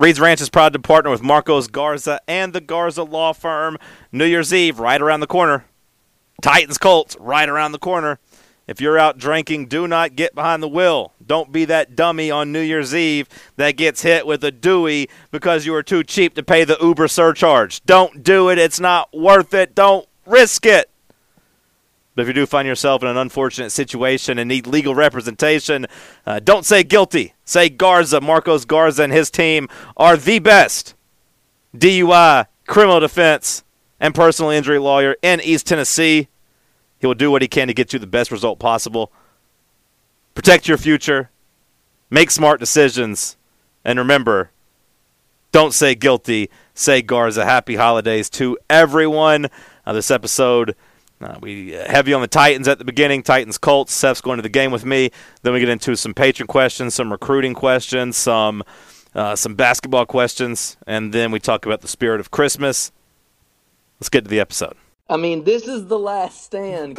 Reed's Ranch is proud to partner with Marcos Garza and the Garza Law Firm. New Year's Eve, right around the corner. Titans Colts, right around the corner. If you're out drinking, do not get behind the wheel. Don't be that dummy on New Year's Eve that gets hit with a Dewey because you were too cheap to pay the Uber surcharge. Don't do it. It's not worth it. Don't risk it. But if you do find yourself in an unfortunate situation and need legal representation, uh, don't say guilty. Say Garza. Marcos Garza and his team are the best DUI, criminal defense, and personal injury lawyer in East Tennessee. He will do what he can to get you the best result possible. Protect your future, make smart decisions, and remember don't say guilty, say Garza. Happy holidays to everyone. Uh, this episode uh, we heavy on the Titans at the beginning. Titans Colts. Seth's going to the game with me. Then we get into some patron questions, some recruiting questions, some uh, some basketball questions, and then we talk about the spirit of Christmas. Let's get to the episode. I mean, this is the last stand.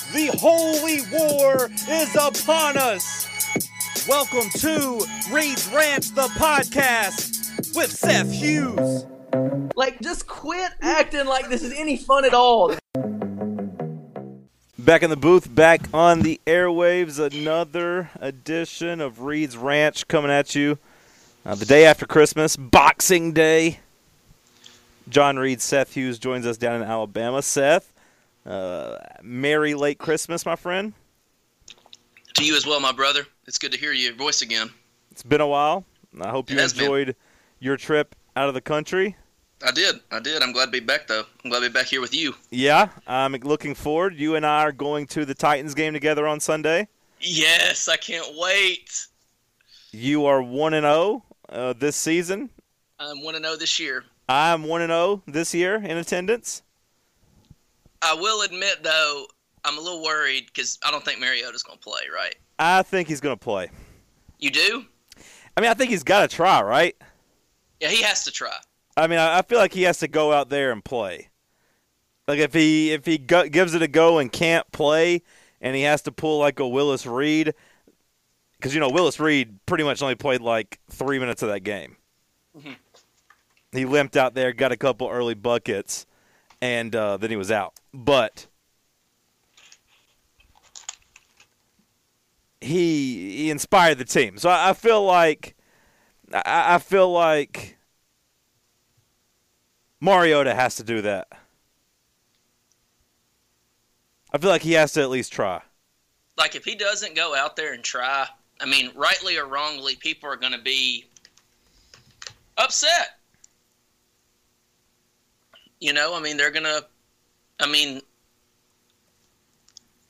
The holy war is upon us! Welcome to Reed's Ranch, the podcast with Seth Hughes. Like, just quit acting like this is any fun at all. Back in the booth, back on the airwaves, another edition of Reed's Ranch coming at you uh, the day after Christmas, Boxing Day. John Reed, Seth Hughes joins us down in Alabama. Seth, uh, Merry late Christmas, my friend. To you as well, my brother. It's good to hear your voice again. It's been a while. I hope you has been. enjoyed your trip out of the country. I did. I did. I'm glad to be back, though. I'm glad to be back here with you. Yeah, I'm looking forward. You and I are going to the Titans game together on Sunday. Yes, I can't wait. You are 1 and 0 uh, this season. I'm 1 and 0 this year. I'm 1 and 0 this year in attendance. I will admit, though, I'm a little worried because I don't think Mariota's going to play, right? I think he's going to play. You do? I mean, I think he's got to try, right? Yeah, he has to try. I mean, I feel like he has to go out there and play. Like if he if he go, gives it a go and can't play, and he has to pull like a Willis Reed, because you know Willis Reed pretty much only played like three minutes of that game. Mhm. He limped out there, got a couple early buckets, and uh, then he was out. But he he inspired the team, so I, I feel like I, I feel like Mariota has to do that. I feel like he has to at least try. Like, if he doesn't go out there and try, I mean, rightly or wrongly, people are going to be upset. You know, I mean, they're to, I mean,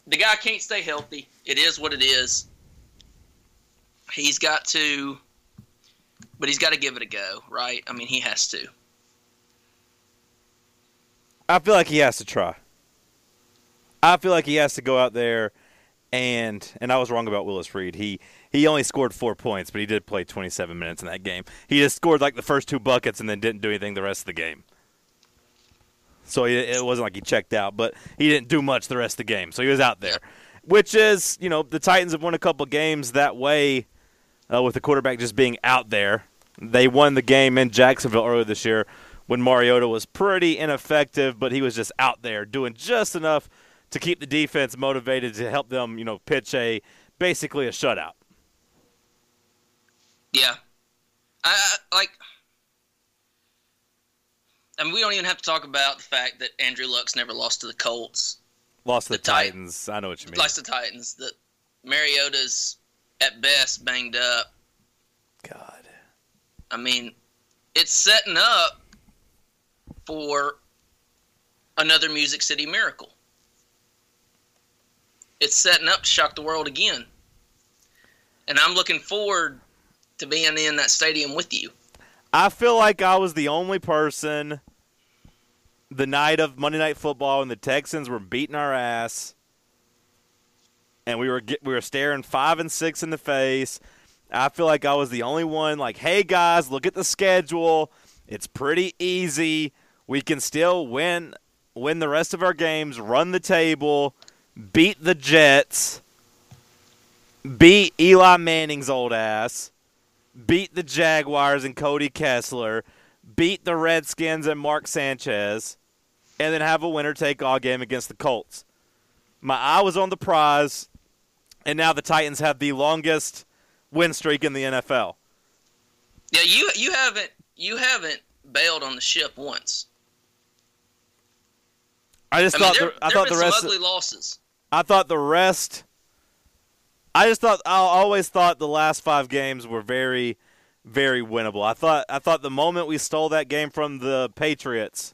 the guy can't stay healthy. It is what it is. He's got to, but he's got to give it a go, right? I mean, he has to. I feel like he has to try. I feel like he has to go out there and and I was wrong about Willis Reed. He he only scored four points, but he did play 27 minutes in that game. He just scored like the first two buckets and then didn't do anything the rest of the game. So he, it wasn't like he checked out, but he didn't do much the rest of the game. So he was out there, which is you know the Titans have won a couple games that way uh, with the quarterback just being out there. They won the game in Jacksonville earlier this year when Mariota was pretty ineffective, but he was just out there doing just enough to keep the defense motivated to help them, you know, pitch a basically a shutout. Yeah. I, I like. I mean, we don't even have to talk about the fact that Andrew Luck's never lost to the Colts, Lost to the, The Tit- Titans. I know what you mean. lost to the Titans. That Mariota's at best banged up. God. I mean, it's setting up for another Music City miracle. It's setting up to shock the world again. And I'm looking forward to being in that stadium with you. I feel like I was the only person the night of Monday Night Football when the Texans were beating our ass, and we were get, we were staring five and six in the face. I feel like I was the only one. Like, hey guys, look at the schedule. It's pretty easy. We can still win win the rest of our games, run the table, beat the Jets, beat Eli Manning's old ass, beat the Jaguars and Cody Kessler, beat the Redskins and Mark Sanchez, and then have a winner take all game against the Colts. My eye was on the prize, and now the Titans have the longest win streak in the NFL. Yeah, you you haven't you haven't bailed on the ship once. I just I mean, thought there, the, I thought the rest ugly losses. I thought the rest I just thought I always thought the last 5 games were very very winnable. I thought I thought the moment we stole that game from the Patriots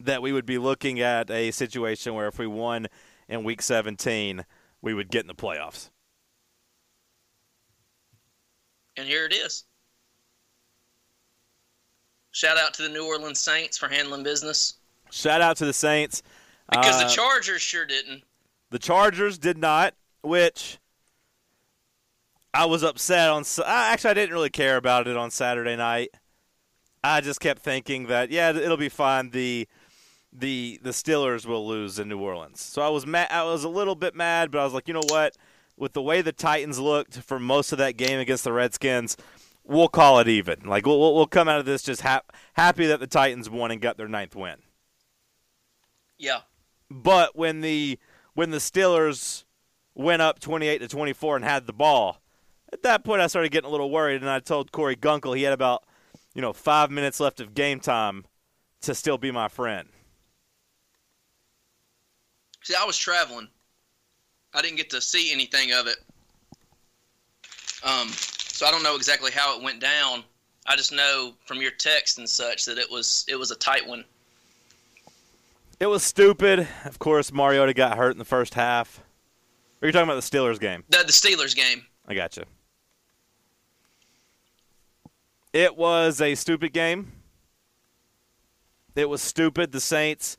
that we would be looking at a situation where if we won in week 17, we would get in the playoffs. And here it is. Shout out to the New Orleans Saints for handling business Shout out to the Saints. because Uh, the Chargers sure didn't. The Chargers did not, which I was upset on. I- Actually, I didn't really care about it on Saturday night. I just kept thinking that yeah, it'll be fine. The the the Steelers will lose in New Orleans. So I was mad. I was a little bit mad, but I was like, you know what? With the way the Titans looked for most of that game against the Redskins, we'll call it even. Like we'll we'll, come out of this just hap- happy that the Titans won and got their ninth win. Yeah. But when the when the Steelers went up 28 to 24 and had the ball, at that point I started getting a little worried, and I told Corey Gunkel he had about you know five minutes left of game time to still be my friend. See, I was traveling. I didn't get to see anything of it. Um, so I don't know exactly how it went down. I just know from your text and such that it was it was a tight one. It was stupid. Of course, Mariota got hurt in the first half. Are you talking about the Steelers game? The, the Steelers game. I got you. It was a stupid game. It was stupid. The Saints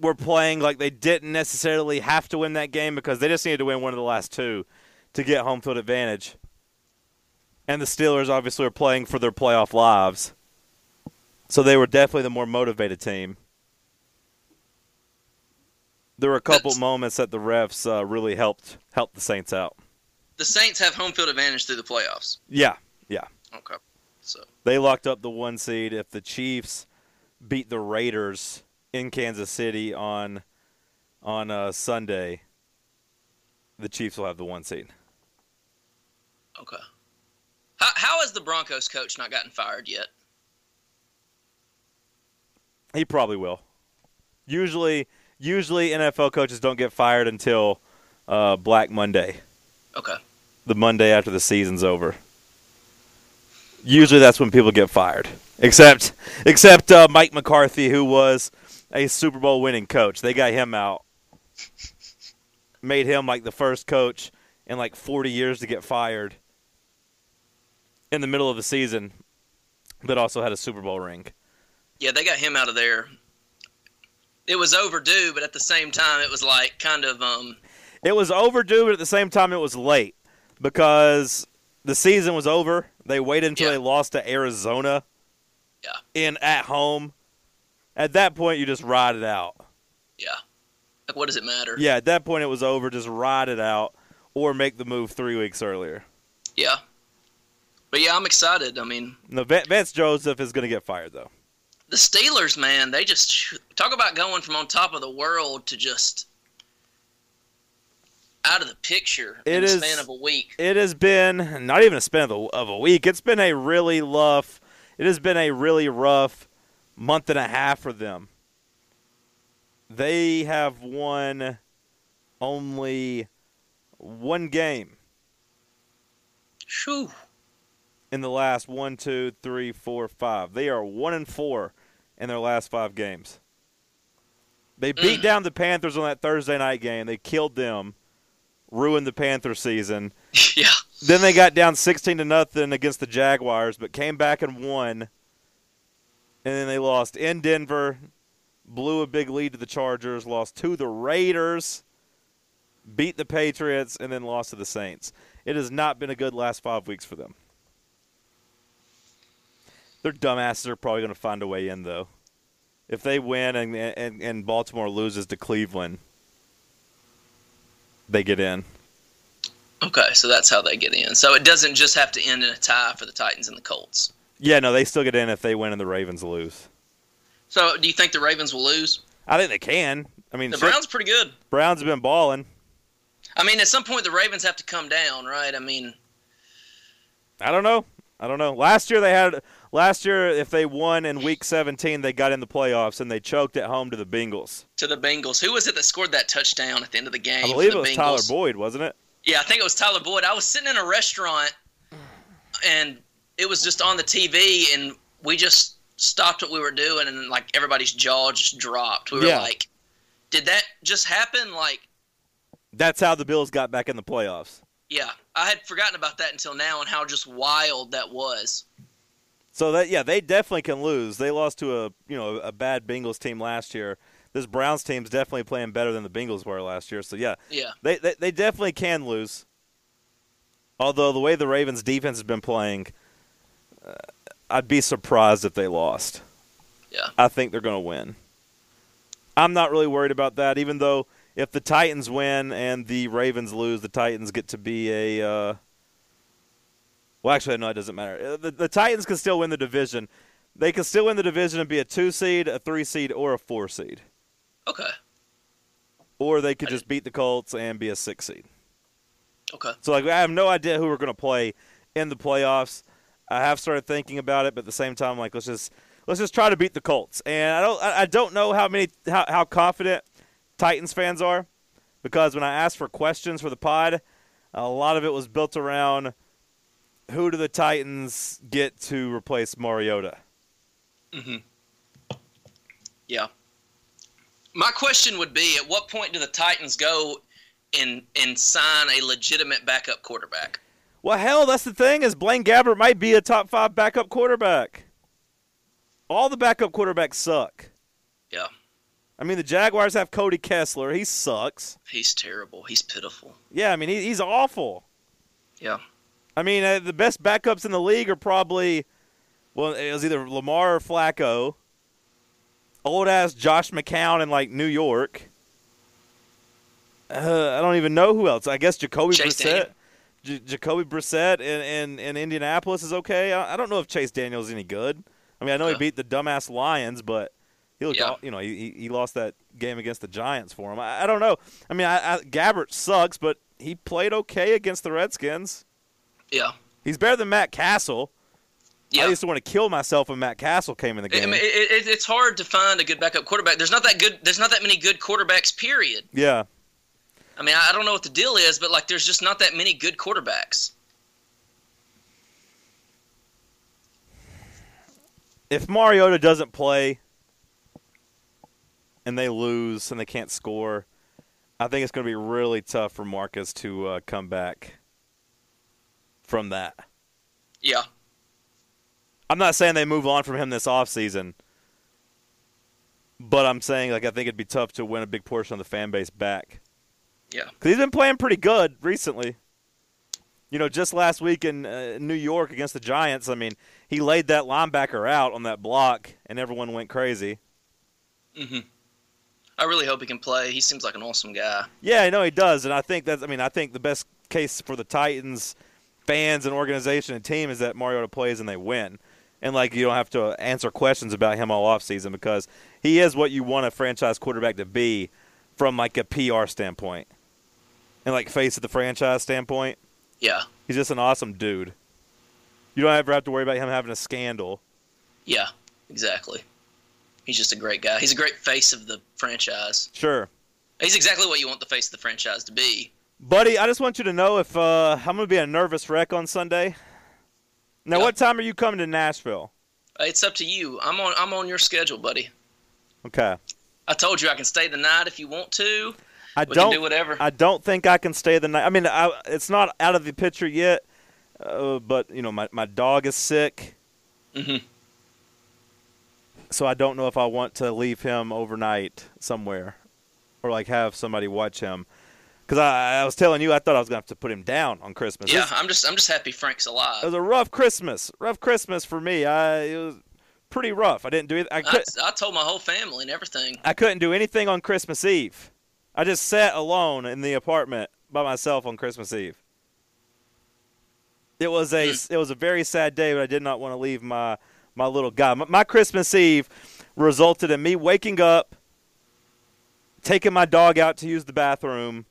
were playing like they didn't necessarily have to win that game because they just needed to win one of the last two to get home field advantage. And the Steelers obviously were playing for their playoff lives. So they were definitely the more motivated team. There were a couple That's- moments that the refs uh, really helped helped the Saints out. The Saints have home field advantage through the playoffs. Yeah, yeah. Okay. So They locked up the one seed. If the Chiefs beat the Raiders in Kansas City on on uh, Sunday, the Chiefs will have the one seed. okay. How how has the Broncos coach not gotten fired yet? He probably will. Usually, usually NFL coaches don't get fired until uh, Black Monday, Okay. the Monday after the season's over. Usually, that's when people get fired. Except, except uh, Mike McCarthy, who was a Super Bowl winning coach. They got him out. Made him like the first coach in like 40 years to get fired in the middle of the season, but also had a Super Bowl ring. Yeah, they got him out of there. It was overdue, but at the same time, it was like kind of um. It was overdue, but at the same time, it was late because the season was over. They waited until Yeah. they lost to Arizona. Yeah. In at home. At that point, you just ride it out. Yeah. Like, what does it matter? Yeah, at that point, it was over. Just ride it out, or make the move three weeks earlier. Yeah. But yeah, I'm excited. I mean, No, Van- Vance Joseph is going to get fired though. the Steelers, man, they just talk about going from on top of the world to just out of the picture It in is- the span of a week. It has been not even a span of a, of a week. It's been a really rough. It has been a really rough month and a half for them. They have won only one game Shoo. in the last one, two, three, four, five. They are one and four in their last five games. They mm. beat down the Panthers on that Thursday night game. They killed them, ruined the Panther season. yeah. Then they got down sixteen to nothing against the Jaguars, but came back and won. And then they lost in Denver, blew a big lead to the Chargers, lost to the Raiders, beat the Patriots, and then lost to the Saints. It has not been a good last five weeks for them. Their dumbasses are probably going to find a way in, though. If they win and, and, and Baltimore loses to Cleveland, they get in. Okay, so that's how they get in. So it doesn't just have to end in a tie for the Titans and the Colts. Yeah, no, they still get in if they win and the Ravens lose. So do you think the Ravens will lose? I think they can. I mean, The shit, Browns pretty good. Browns have been balling. I mean, at some point the Ravens have to come down, right? I mean, I don't know. I don't know. Last year they had last year if they won in week 17 they got in the playoffs and they choked at home to the Bengals. to the Bengals. Who was it that scored that touchdown at the end of the game? I believe it was Bengals? Tyler Boyd, wasn't it? Yeah, I think it was Tyler Boyd. I was sitting in a restaurant and it was just on the TV and we just stopped what we were doing and like everybody's jaw just dropped. We were Yeah. like, did that just happen? Like, That's how the Bills got back in the playoffs. yeah, I had forgotten about that until now and how just wild that was. So that yeah, they definitely can lose. They lost to a you know a bad Bengals team last year. This Browns team's definitely playing better than the Bengals were last year. So yeah, Yeah. they they, they definitely can lose. Although the way the Ravens defense has been playing, I'd be surprised if they lost. Yeah. I think they're going to win. I'm not really worried about that, even though if the Titans win and the Ravens lose, the Titans get to be a. Uh, well, actually, no, it doesn't matter. Uh, The, the Titans can still win the division. They can still win the division and be a two seed, a three seed, or a four seed. Okay. Or they could just beat the Colts and be a six seed. Okay. So like I have no idea who we're going to play in the playoffs. I have started thinking about it, but at the same time, like let's just let's just try to beat the Colts. And I don't I don't know how many how, how confident Titans fans are because when I asked for questions for the pod, a lot of it was built around who do the Titans get to replace Mariota. Mhm. Yeah. My question would be: At what point do the Titans go and and sign a legitimate backup quarterback? Well, hell, that's the thing is Blaine Gabbert might be a top five backup quarterback. All the backup quarterbacks suck. Yeah, I mean, the Jaguars have Cody Kessler. He sucks. he's terrible. He's pitiful. Yeah, I mean, he, he's awful. Yeah. I mean, uh, the best backups in the league are probably, well, it was either Lamar or Flacco. Old ass Josh McCown in like New York. Uh, I don't even know who else. I guess Jacoby Chase Brissett. Daniel. J- Jacoby Brissett in, in, in Indianapolis is okay. I, I don't know if Chase Daniels is any good. I mean, I know he beat the dumbass Lions, but he looked, Yeah. all, you know, he, he- lost that game against the Giants for him. I, I don't know. I mean, I, I, Gabbert sucks, but he played okay against the Redskins. Yeah. He's better than Matt Cassel. Yeah. I used to want to kill myself when Matt Cassel came in the I game. mean, it, it, it's hard to find a good backup quarterback. There's not that good. There's not that many good quarterbacks. Period. yeah. I mean, I don't know what the deal is, but like, there's just not that many good quarterbacks. If Mariota doesn't play and they lose and they can't score, I think it's going to be really tough for Marcus to uh, come back from that. Yeah. I'm not saying they move on from him this offseason, but I'm saying like I think it'd be tough to win a big portion of the fan base back. Yeah. Because he's been playing pretty good recently. You know, just last week in uh, New York against the Giants, I mean, he laid that linebacker out on that block, and everyone went crazy. hmm I really hope he can play. He seems like an awesome guy. Yeah, I know he does, and I think that's. I mean, I think the best case for the Titans fans and organization and team is that Mariota plays and they win, and like you don't have to answer questions about him all offseason because he is what you want a franchise quarterback to be from like a PR standpoint, and like face of the franchise standpoint. Yeah. He's just an awesome dude. You don't ever have to worry about him having a scandal. Yeah. Exactly. He's just a great guy. He's a great face of the franchise. Sure. He's exactly what you want the face of the franchise to be. Buddy, I just want you to know if uh, I'm going to be a nervous wreck on Sunday. Now, Yeah. what time are you coming to Nashville? Uh, It's up to you. I'm on. I'm on your schedule, buddy. Okay. I told you I can stay the night if you want to. I We don't do whatever. I don't think I can stay the night. I mean, I, it's not out of the picture yet, uh, but you know, my my dog is sick, hmm so I don't know if I want to leave him overnight somewhere, or like have somebody watch him. Because I, I was telling you, I thought I was gonna have to put him down on Christmas. Yeah, This- I'm just. I'm just happy Frank's alive. it was a rough Christmas. Rough Christmas for me. I it was pretty rough. I didn't do it. I, I, I told my whole family and everything. I couldn't do anything on Christmas Eve. I just sat alone in the apartment by myself on Christmas Eve. It was a it was a very sad day, but I did not want to leave my my little guy. My, my Christmas Eve resulted in me waking up, taking my dog out to use the bathroom,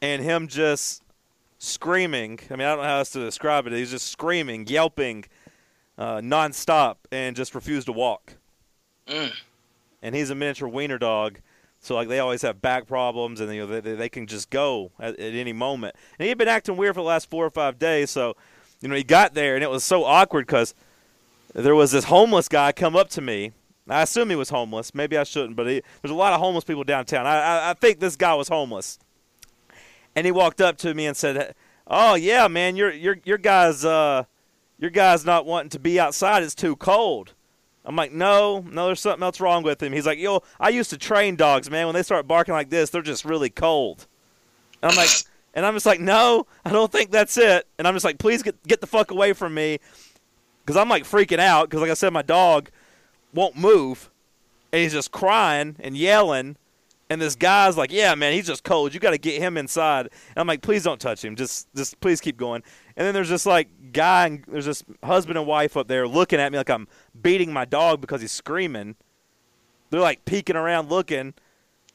and him just screaming. I mean, I don't know how else to describe it. He's just screaming, yelping, uh, nonstop, and just refused to walk Mm. and he's a miniature wiener dog. So like they always have back problems, and you know they, they can just go at, at any moment. And he had been acting weird for the last four or five days. So, you know, he got there, and it was so awkward because there was this homeless guy come up to me. I assume he was homeless. Maybe I shouldn't, but he, there's a lot of homeless people downtown. I, I I think this guy was homeless, and he walked up to me and said, "Oh yeah, man, your your your guy's uh your guy's not wanting to be outside. It's too cold." I'm like, no, no, there's something else wrong with him. He's like, yo, I used to train dogs, man. When they start barking like this, they're just really cold. And I'm like, and I'm just like, no, I don't think that's it. And I'm just like, please get get the fuck away from me, because I'm like freaking out. Because like I said, my dog won't move, and he's just crying and yelling. And this guy's like, yeah, man, he's just cold. You got to get him inside. And I'm like, please don't touch him. Just, just please keep going. And then there's this like guy and there's this husband and wife up there looking at me like I'm beating my dog because he's screaming. They're like peeking around looking.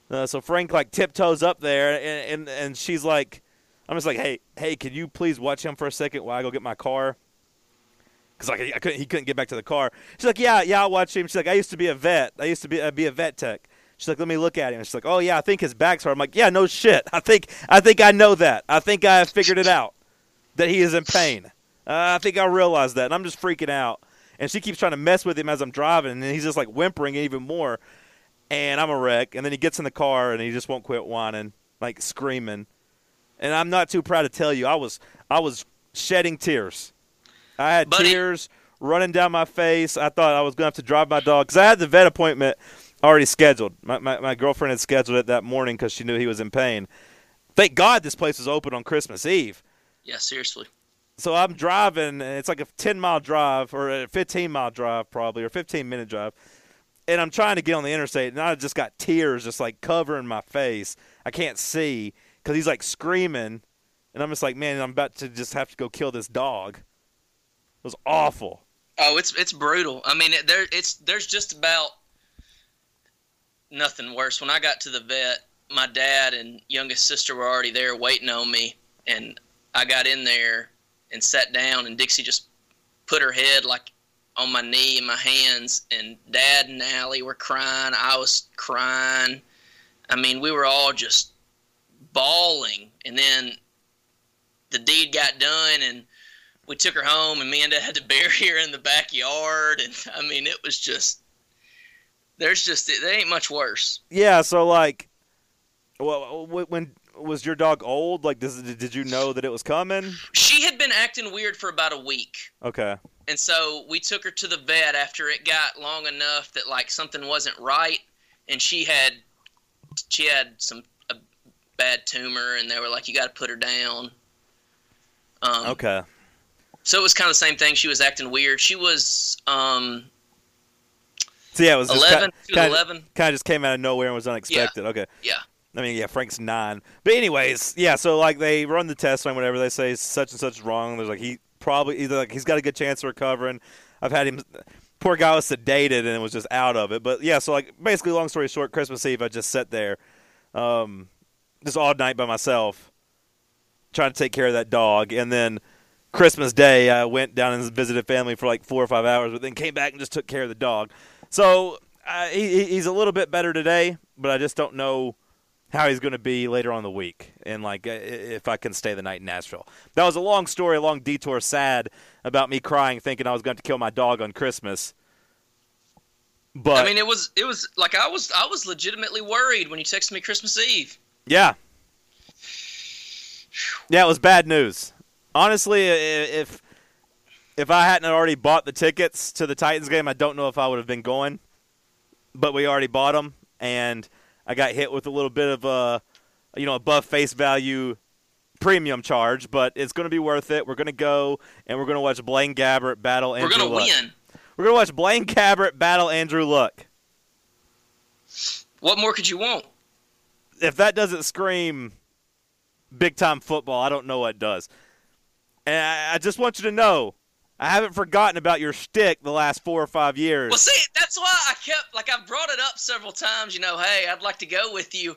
Uh, so Frank like tiptoes up there and, and and she's like, I'm just like, hey, hey, can you please watch him for a second while I go get my car? Cause like I couldn't, he couldn't get back to the car. She's like, yeah, yeah, I'll watch him. She's like, I used to be a vet. I used to be uh, be a vet tech. She's like, let me look at him. She's like, oh yeah, I think his back's hurt. I'm like, yeah, no shit. I think I think I know that. I think I figured it out that he is in pain. Uh, I think I realized that, and I'm just freaking out. And she keeps trying to mess with him as I'm driving, and he's just like whimpering even more. And I'm a wreck. And then he gets in the car, and he just won't quit whining, like screaming. And I'm not too proud to tell you, I was I was shedding tears. I had Buddy. tears running down my face. I thought I was gonna have to drive my dog because I had the vet appointment already scheduled. My, my my girlfriend had scheduled it that morning because she knew he was in pain. Thank God this place was open on Christmas Eve Yeah, seriously. so I'm driving, and it's like a 10 mile drive or a 15 mile drive, probably, or 15 minute drive. And I'm trying to get on the interstate, and I just got tears just like covering my face. I can't see because he's like screaming, and I'm just like, man, I'm about to just have to go kill this dog. It was awful. Oh, it's it's brutal. I mean, it, there it's there's just about nothing worse. When I got to the vet, my dad and youngest sister were already there waiting on me, and I got in there and sat down, and Dixie just put her head like on my knee and my hands, and Dad and Allie were crying. I was crying. I mean, we were all just bawling, and then the deed got done, and we took her home and me and dad had to bury her in the backyard and i mean it was just there's just there ain't much worse Yeah, so like, well, when was your dog old? Like, does, did you know that it was coming? she had been acting weird for about a week Okay. and so we took her to the vet after it got long enough that like something wasn't right and she had she had some a bad tumor and they were like you got to put her down um, Okay. so it was kind of the same thing she was acting weird she was um, So yeah, it was just 11 ki- she was kinda- 11 kind of just came out of nowhere and was unexpected. Okay. yeah I mean, yeah, Frank's nine. But anyways, yeah. So like they run the test on whatever they say such and such is wrong. There's like he probably either like he's got a good chance of recovering. I've had him. Poor guy was sedated and was just out of it. But yeah, so like basically, long story short, Christmas Eve I just sat there, um, just all night by myself, trying to take care of that dog, and then. Christmas Day, I went down and visited family for like four or five hours, but then came back and just took care of the dog. So uh, he, he- he's a little bit better today, but I just don't know how he's going to be later on in the week and like if I can stay the night in Nashville. That was a long story, a long detour, sad about me crying, thinking I was going to kill my dog on Christmas. But I mean, it was it was like I was I was legitimately worried when you texted me Christmas Eve. yeah, yeah, it was bad news. Honestly, if if I hadn't already bought the tickets to the Titans game, I don't know if I would have been going. But we already bought them, and I got hit with a little bit of a, you know, above face value premium charge. But it's going to be worth it. We're going to go and we're going to watch Blaine Gabbert battle Andrew We're gonna Luck. win. We're going to watch Blaine Gabbert battle Andrew Luck. What more could you want? If that doesn't scream big time football, I don't know what does. And I, I just want you to know, I haven't forgotten about your stick the last four or five years. Well, see, that's why I kept like I've brought it up several times. You know, hey, I'd like to go with you,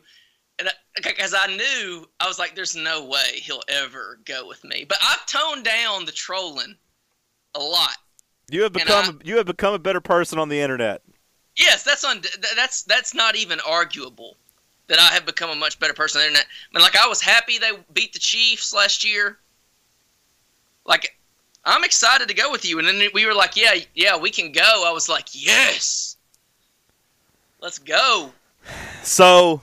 and uh, because I knew I was like, there's no way he'll ever go with me. But I've toned down the trolling a lot. You have become you have become a better person on the internet. Yes, that's on. That's that's not even arguable. That I have become a much better person on the internet. I mean, like I was happy they beat the Chiefs last year. Like, I'm excited to go with you, and then we were like, yeah, yeah, we can go. I was like, yes, let's go. So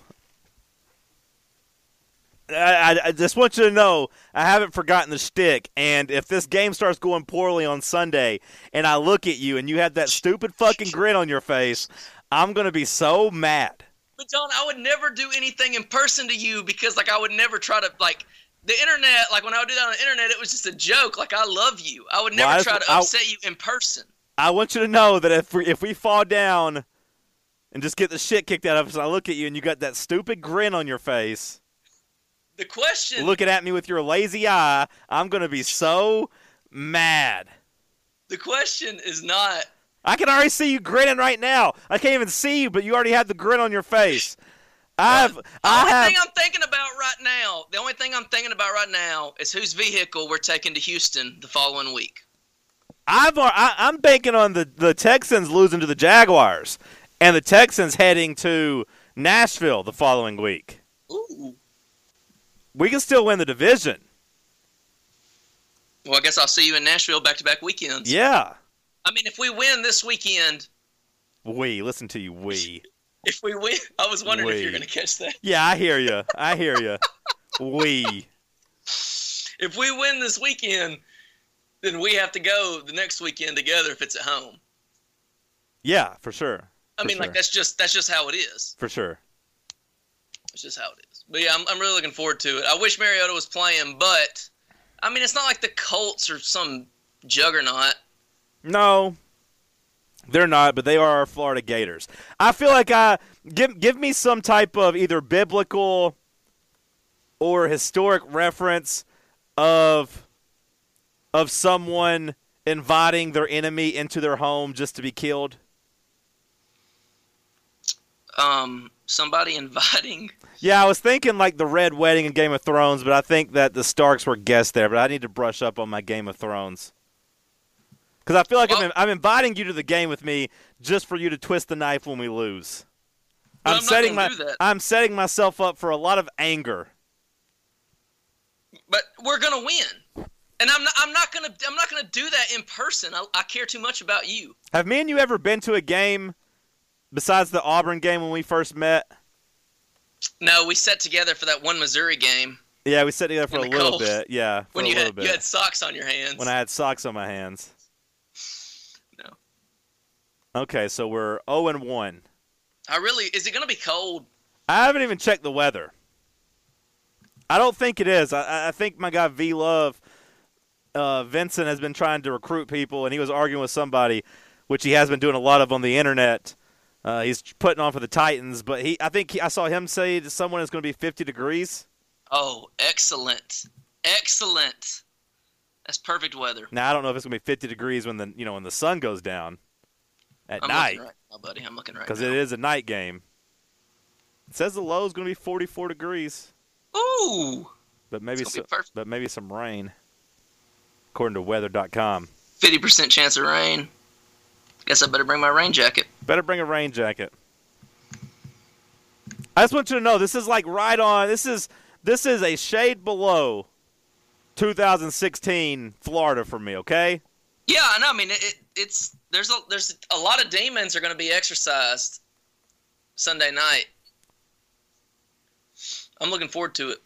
I, I, I just want you to know I haven't forgotten the shtick. And if this game starts going poorly on Sunday, and I look at you and you have that stupid fucking grin on your face, I'm gonna be so mad. But John, I would never do anything in person to you because, like, I would never try to like. The internet, like when I would do that on the internet, it was just a joke. Like I love you. I would never Well, try to I- upset you in person. I want you to know that if we, if we fall down and just get the shit kicked out of us, I look at you and you got that stupid grin on your face, The question, looking at me with your lazy eye, I'm gonna be so mad. the question is not I can already see you grinning right now. I can't even see you, but you already have the grin on your face. I've The I only have thing I'm thinking about right now, the only thing I'm thinking about right now is whose vehicle we're taking to Houston the following week. I've I, I'm banking on the the Texans losing to the Jaguars and the Texans heading to Nashville the following week. Ooh. We can still win the division. Well, I guess I'll see you in Nashville back to back weekends. Yeah. I mean, if we win this weekend, We listen to you. We. If we win, I was wondering if you're going to catch that. Yeah, I hear you. I hear you. We. If we win this weekend, then we have to go the next weekend together if it's at home. Yeah, for sure. I For mean, sure. like that's just that's just how it is. For sure. It's just how it is. But yeah, I'm, I'm really looking forward to it. I wish Mariota was playing, but I mean, it's not like the Colts or some juggernaut. No, they're not, but they are our Florida Gators. I feel like I give give me some type of either biblical or historic reference of of someone inviting their enemy into their home just to be killed. Um, somebody inviting. Yeah, I was thinking like the Red Wedding in Game of Thrones, but I think that the Starks were guests there. But I need to brush up on my Game of Thrones because I feel like I'm, I'm inviting you to the game with me just for you to twist the knife when we lose. I'm, I'm setting my. I'm setting myself up for a lot of anger. But we're gonna win, and I'm not. I'm not gonna. I'm not gonna do that in person. I, I care too much about you. Have me and you ever been to a game besides the Auburn game when we first met? No, we sat together for that one Missouri game Yeah, we sat together for a little cold. bit. Yeah, for when you had bit. you had socks on your hands. when I had socks on my hands. Okay, so we're 0 and 1. I really is it gonna be cold? I haven't even checked the weather. I don't think it is. I, I think my guy V Love, uh, Vincent, has been trying to recruit people, and he was arguing with somebody, which he has been doing a lot of on the internet. Uh, he's putting on for the Titans, but he, I think he, I saw him say to someone it's going to be 50 degrees. Oh, excellent, excellent. That's perfect weather. Now I don't know if it's going to be 50 degrees when the you know when the sun goes down at I'm night right now, buddy. I'm looking right because it is a night game. It says the low is going to be 44 degrees. Ooh, But maybe but maybe some rain, according to weather.com. fifty percent chance of rain. Guess I better bring my rain jacket. Better bring a rain jacket. I just want you to know this is like right on. This is this is a shade below 2016 Florida for me. Okay. Yeah, I know. I mean, it, it, it's there's a there's a lot of demons are going to be exorcised Sunday night. I'm looking forward to it.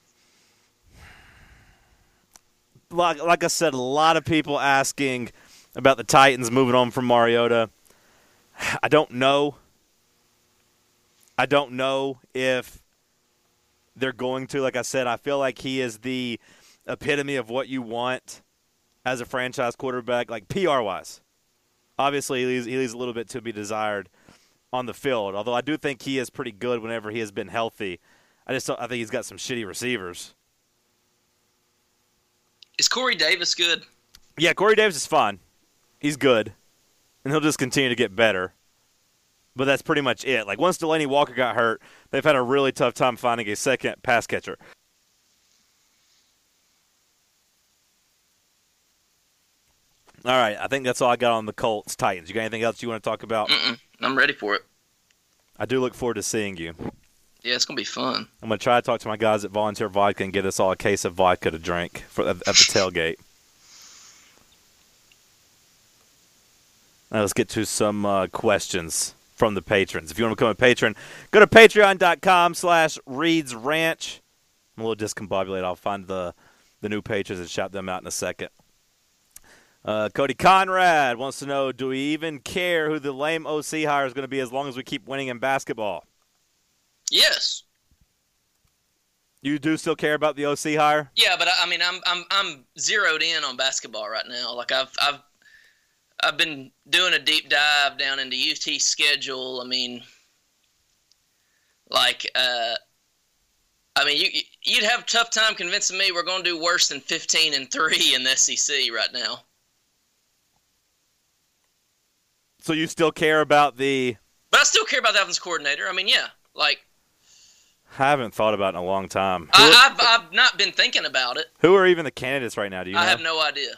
Like, like I said, a lot of people asking about the Titans moving on from Mariota. I don't know. I don't know if they're going to. Like I said, I feel like he is the epitome of what you want as a franchise quarterback, like PR wise. Obviously, he leaves, he leaves a little bit to be desired on the field. Although I do think he is pretty good whenever he has been healthy. I just don't, I think he's got some shitty receivers. Is Corey Davis good? Yeah, Corey Davis is fine. He's good, and he'll just continue to get better. But that's pretty much it. Like once Delanie Walker got hurt, they've had a really tough time finding a second pass catcher. All right, I think that's all I got on the Colts Titans. You got anything else you want to talk about? Mm-mm, I'm ready for it. I do look forward to seeing you. Yeah, it's gonna be fun. I'm gonna try to talk to my guys at Volunteer Vodka and get us all a case of vodka to drink for at, at the tailgate. Now let's get to some uh, questions from the patrons. If you want to become a patron, go to patreon.com slash Reed's Ranch. I'm a little discombobulated. I'll find the, the new patrons and shout them out in a second. Uh, Cody Conrad wants to know, do we even care who the lame OC hire is going to be as long as we keep winning in basketball? Yes. You do still care about the OC hire? Yeah, but I, I mean, I'm I'm I'm zeroed in on basketball right now. Like I've I've I've been doing a deep dive down into UT schedule. I mean, like uh, I mean, you you'd have a tough time convincing me we're going to do worse than 15 and three in the SEC right now. So you still care about the? But I still care about the offense coordinator. I mean, yeah, like I Haven't thought about it in a long time. I, I've I've not been thinking about it. who are even the candidates right now? Do you know? I have no idea.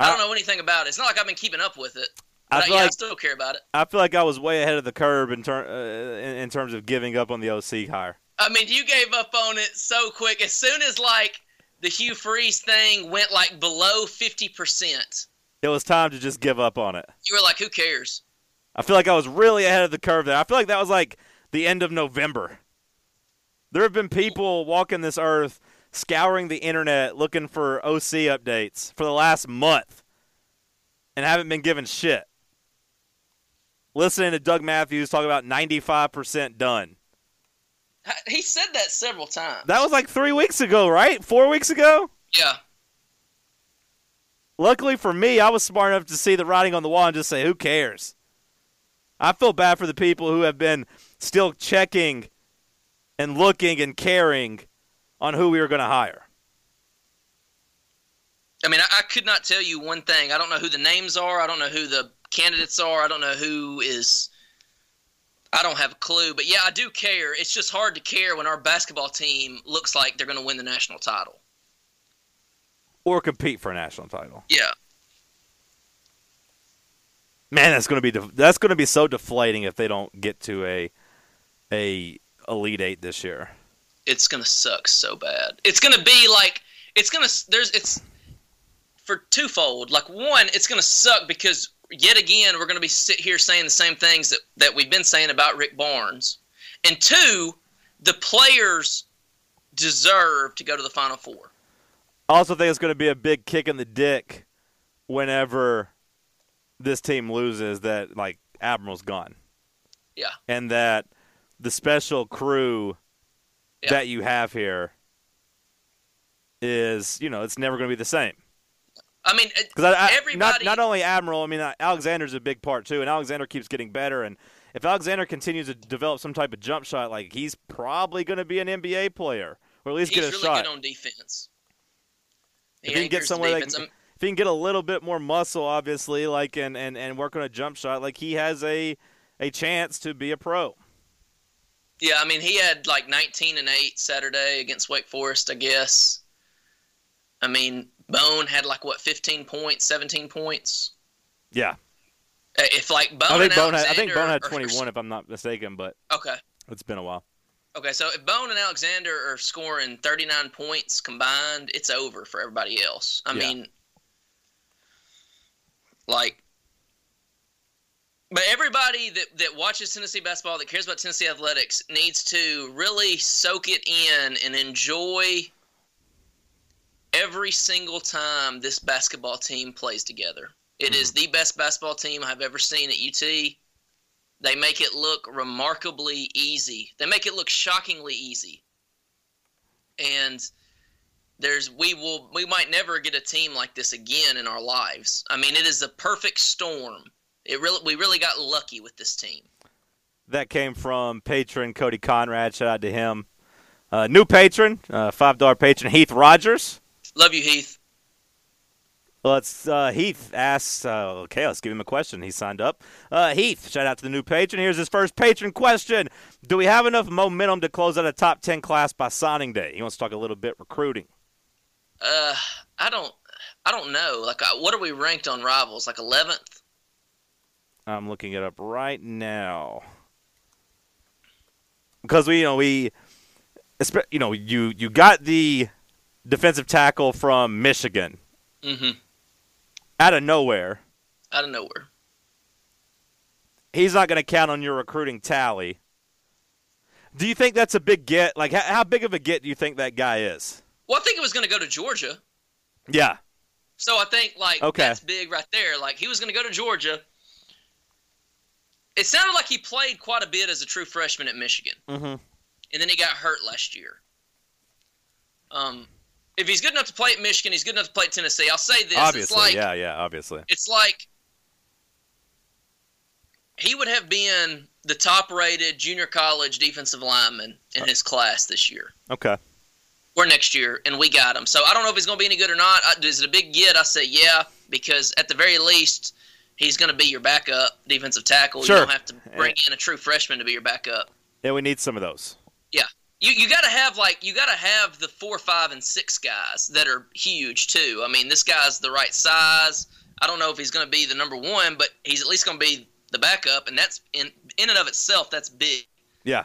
I don't know anything about it. It's not like I've been keeping up with it. I feel yeah, I still care about it. I feel like I was way ahead of the curve in, ter- uh, in, in terms of giving up on the OC hire. I mean, you gave up on it so quick. As soon as like the Hugh Freeze thing went like below fifty percent, It was time to just give up on it. you were like, "Who cares?" I feel like I was really ahead of the curve there. I feel like that was like the end of November. There have been people walking this earth scouring the internet looking for OC updates for the last month and haven't been given shit. Listening to Doug Matthews talk about 95% done. He said that several times. That was like three weeks ago, right? Four weeks ago? yeah, Luckily for me, I was smart enough to see the writing on the wall and just say, who cares? I feel bad for the people who have been still checking and looking and caring on who we were going to hire. I mean, I, I could not tell you one thing. I don't know who the names are. I don't know who the candidates are. I don't know who is. I don't have a clue. But yeah, I do care. It's just hard to care when our basketball team looks like they're going to win the national title. Or compete for a national title. Yeah. Man, that's going to be def- that's to be so deflating if they don't get to a a elite 8 this year. it's gonna suck so bad. It's gonna be like it's gonna there's it's for twofold. Like one, it's gonna suck because yet again we're gonna be sit here saying the same things that that we've been saying about Rick Barnes. And two, the players deserve to go to the Final Four. I also think it's going to be a big kick in the dick whenever this team loses that like Admiral's gone. Yeah. And that the special crew Yeah. that you have here is, you know, it's never going to be the same. I mean, Because I, not everybody. not only Admiral, I mean uh, Alexander's a big part too, and Alexander keeps getting better. And if Alexander continues to develop some type of jump shot, like he's probably going to be an NBA player, or at least he's get a really shot. good on defense. If he can get somewhere that defense. Um, if he can get a little bit more muscle, obviously, like and, and, and work on a jump shot, like he has a a chance to be a pro. Yeah, I mean, he had like 19 and 8 Saturday against Wake Forest, I guess. I mean, Bone had like what 15 points, 17 points. Yeah, If like Bone, I think Bone had, I think Bone had are- 21 if I'm not mistaken, but Okay, it's been a while. Okay, so if Bone and Alexander are scoring 39 points combined, it's over for everybody else. I Yeah. mean, like, but everybody that, that watches Tennessee basketball, that cares about Tennessee athletics, needs to really soak it in and enjoy every single time this basketball team plays together. It is mm-hmm. the best basketball team I've ever seen at UT. They make it look remarkably easy. They make it look shockingly easy. And there's we will we might never get a team like this again in our lives. I mean, it is a perfect storm. It really we really got lucky with this team. That came from patron Cody Conrad. Shout out to him. Uh, new patron, uh, five dollar patron Heath Rogers. Love you, Heath. Let's uh, Heath asks. Uh, okay, let's give him a question. He signed up. Uh, Heath, shout out to the new patron. Here's his first patron question: Do we have enough momentum to close out a top ten class by signing day? He wants to talk a little bit recruiting. Uh, I don't I don't know. Like, uh, what are we ranked on Rivals? Like 11th? I'm looking it up right now because we, you know, we, you know, you you got the defensive tackle from Michigan Mm-hmm. Out of nowhere. Out of nowhere. He's not going to count on your recruiting tally. Do you think that's a big get? Like, how, how big of a get do you think that guy is? Well, I think it was going to go to Georgia. Yeah. So I think like Okay. that's big right there. Like he was going to go to Georgia. It sounded like he played quite a bit as a true freshman at Michigan, Mm-hmm. and then he got hurt last year. Um, if he's good enough to play at Michigan, he's good enough to play at Tennessee. I'll say this: Obviously, it's like yeah, yeah, obviously. it's like he would have been the top-rated junior college defensive lineman in oh. his class this year Okay. or next year, and we got him. So I don't know if he's going to be any good or not. Is it a big get? I say yeah, because at the very least, he's going to be your backup defensive tackle. Sure. You don't have to bring in a true freshman to be your backup. Yeah, we need some of those. You you got to have like you got to have the four, five, and six guys that are huge too. I mean, this guy's the right size. I don't know if he's going to be the number one, but he's at least going to be the backup, and that's in in and of itself that's big. Yeah.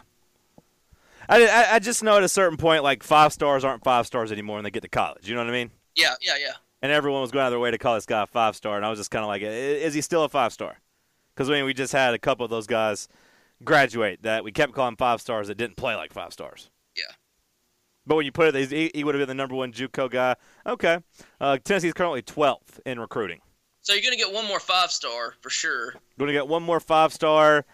I, I, I just know at a certain point, like five stars aren't five stars anymore when they get to college. You know what I mean? Yeah, yeah, yeah. and everyone was going out of their way to call this guy a five star, and I was just kind of like, is he still a five star? Because I mean, we just had a couple of those guys graduate that we kept calling five stars that didn't play like five stars. Yeah. But when you put it, he, he would have been the number one JUCO guy. Okay, uh, Tennessee's currently twelfth in recruiting. So you're going to get one more five star for sure. Going to get one more five star.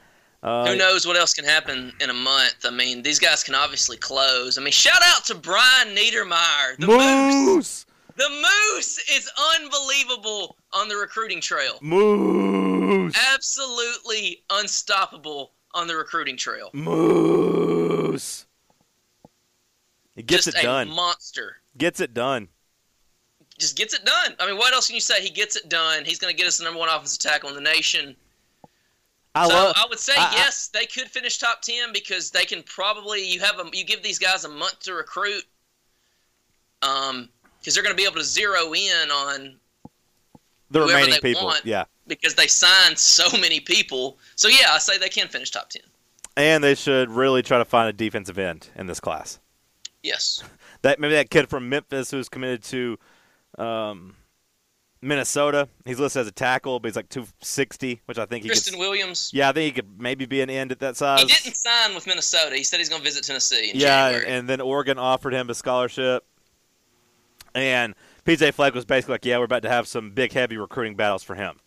Uh, Who knows what else can happen in a month? I mean, these guys can obviously close. I mean, shout out to Brian Niedermeyer. The Moose. Moose, The Moose is unbelievable on the recruiting trail. Moose, Absolutely unstoppable on the recruiting trail. Moose. It gets Just it a done. monster. Gets it done. Just gets it done. I mean, what else can you say? He gets it done. He's going to get us the number one offensive tackle in the nation. I so love. I would say I- I- yes, they could finish top ten because they can probably you have a you give these guys a month to recruit, um, because they're going to be able to zero in on the remaining people. want. Yeah. because they signed so many people. So yeah, I say they can finish top ten. And they should really try to find a defensive end in this class. Yes, That maybe that kid from Memphis who's committed to um, Minnesota. He's listed as a tackle, but he's like 260, which I think he Kristen could. Williams. Yeah, I think he could maybe be an end at that size. He didn't sign with Minnesota. He said he's going to visit Tennessee in yeah, January. and then Oregon offered him a scholarship, and PJ Fleck was basically like, "Yeah, we're about to have some big, heavy recruiting battles for him."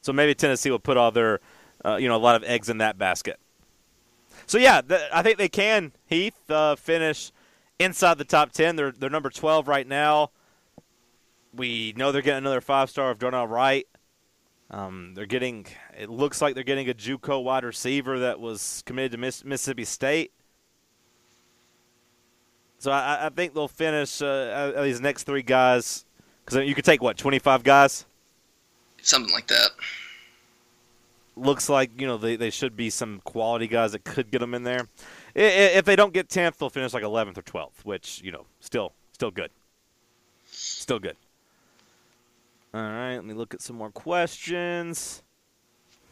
So maybe Tennessee will put all their, uh, you know, a lot of eggs in that basket. So yeah, th- I think they can Heath uh, finish inside the top ten. They're they're number twelve right now. We know they're getting another five star of Darnell Wright. Um, they're getting. It looks like they're getting a JUCO wide receiver that was committed to Miss- Mississippi State. So I, I think they'll finish uh, these next three guys because you could take what twenty five guys. Something like that. Looks like you know they, they should be some quality guys that could get them in there. If they don't get tenth, they'll finish like eleventh or twelfth, which you know still still good. Still good. All right, let me look at some more questions.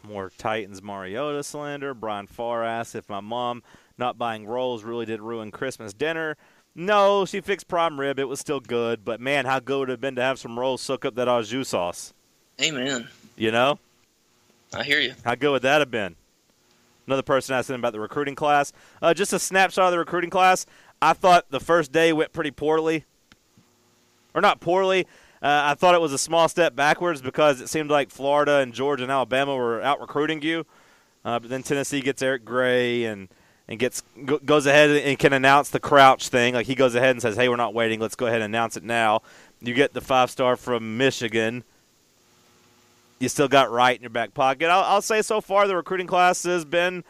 More Titans Mariota slander. Brian Farr asks if my mom not buying rolls really did ruin Christmas dinner. No, she fixed prime rib. It was still good, but man, how good would it have been to have some rolls soak up that au jus sauce? Amen. You know? I hear you. How good would that have been? Another person asking about the recruiting class. Uh, just a snapshot of the recruiting class. I thought the first day went pretty poorly. Or not poorly. Uh, I thought it was a small step backwards because it seemed like Florida and Georgia and Alabama were out recruiting you. Uh, but then Tennessee gets Eric Gray and and gets go, goes ahead and can announce the Crouch thing. Like he goes ahead and says, "Hey, we're not waiting. Let's go ahead and announce it now." You get the five star from Michigan. You still got right in your back pocket. I'll, I'll say so far the recruiting class has been